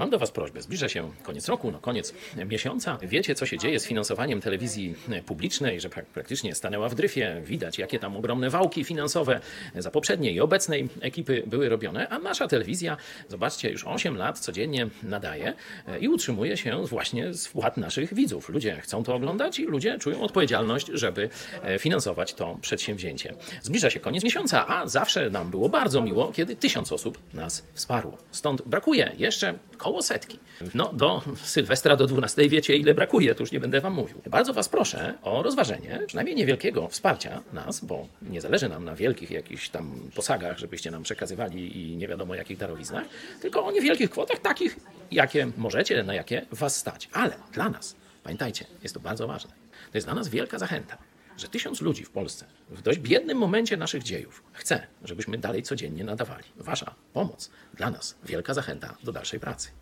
Mam do Was prośbę. Zbliża się koniec roku, no koniec miesiąca. Wiecie, co się dzieje z finansowaniem telewizji publicznej, że prak- praktycznie stanęła w dryfie. Widać, jakie tam ogromne wałki finansowe za poprzedniej i obecnej ekipy były robione, a nasza telewizja, zobaczcie, już 8 lat codziennie nadaje e, i utrzymuje się właśnie z wpłat naszych widzów. Ludzie chcą to oglądać i ludzie czują odpowiedzialność, żeby e, finansować to przedsięwzięcie. Zbliża się koniec miesiąca, a zawsze nam było bardzo miło, kiedy tysiąc osób nas wsparło. Stąd brakuje jeszcze koło setki. No, do Sylwestra do 12 wiecie, ile brakuje, to już nie będę wam mówił. Bardzo was proszę o rozważenie przynajmniej niewielkiego wsparcia nas, bo nie zależy nam na wielkich jakichś tam posagach, żebyście nam przekazywali i nie wiadomo jakich darowiznach, tylko o niewielkich kwotach, takich, jakie możecie, na jakie was stać. Ale dla nas, pamiętajcie, jest to bardzo ważne. To jest dla nas wielka zachęta że tysiąc ludzi w Polsce w dość biednym momencie naszych dziejów chce, żebyśmy dalej codziennie nadawali. Wasza pomoc dla nas wielka zachęta do dalszej pracy.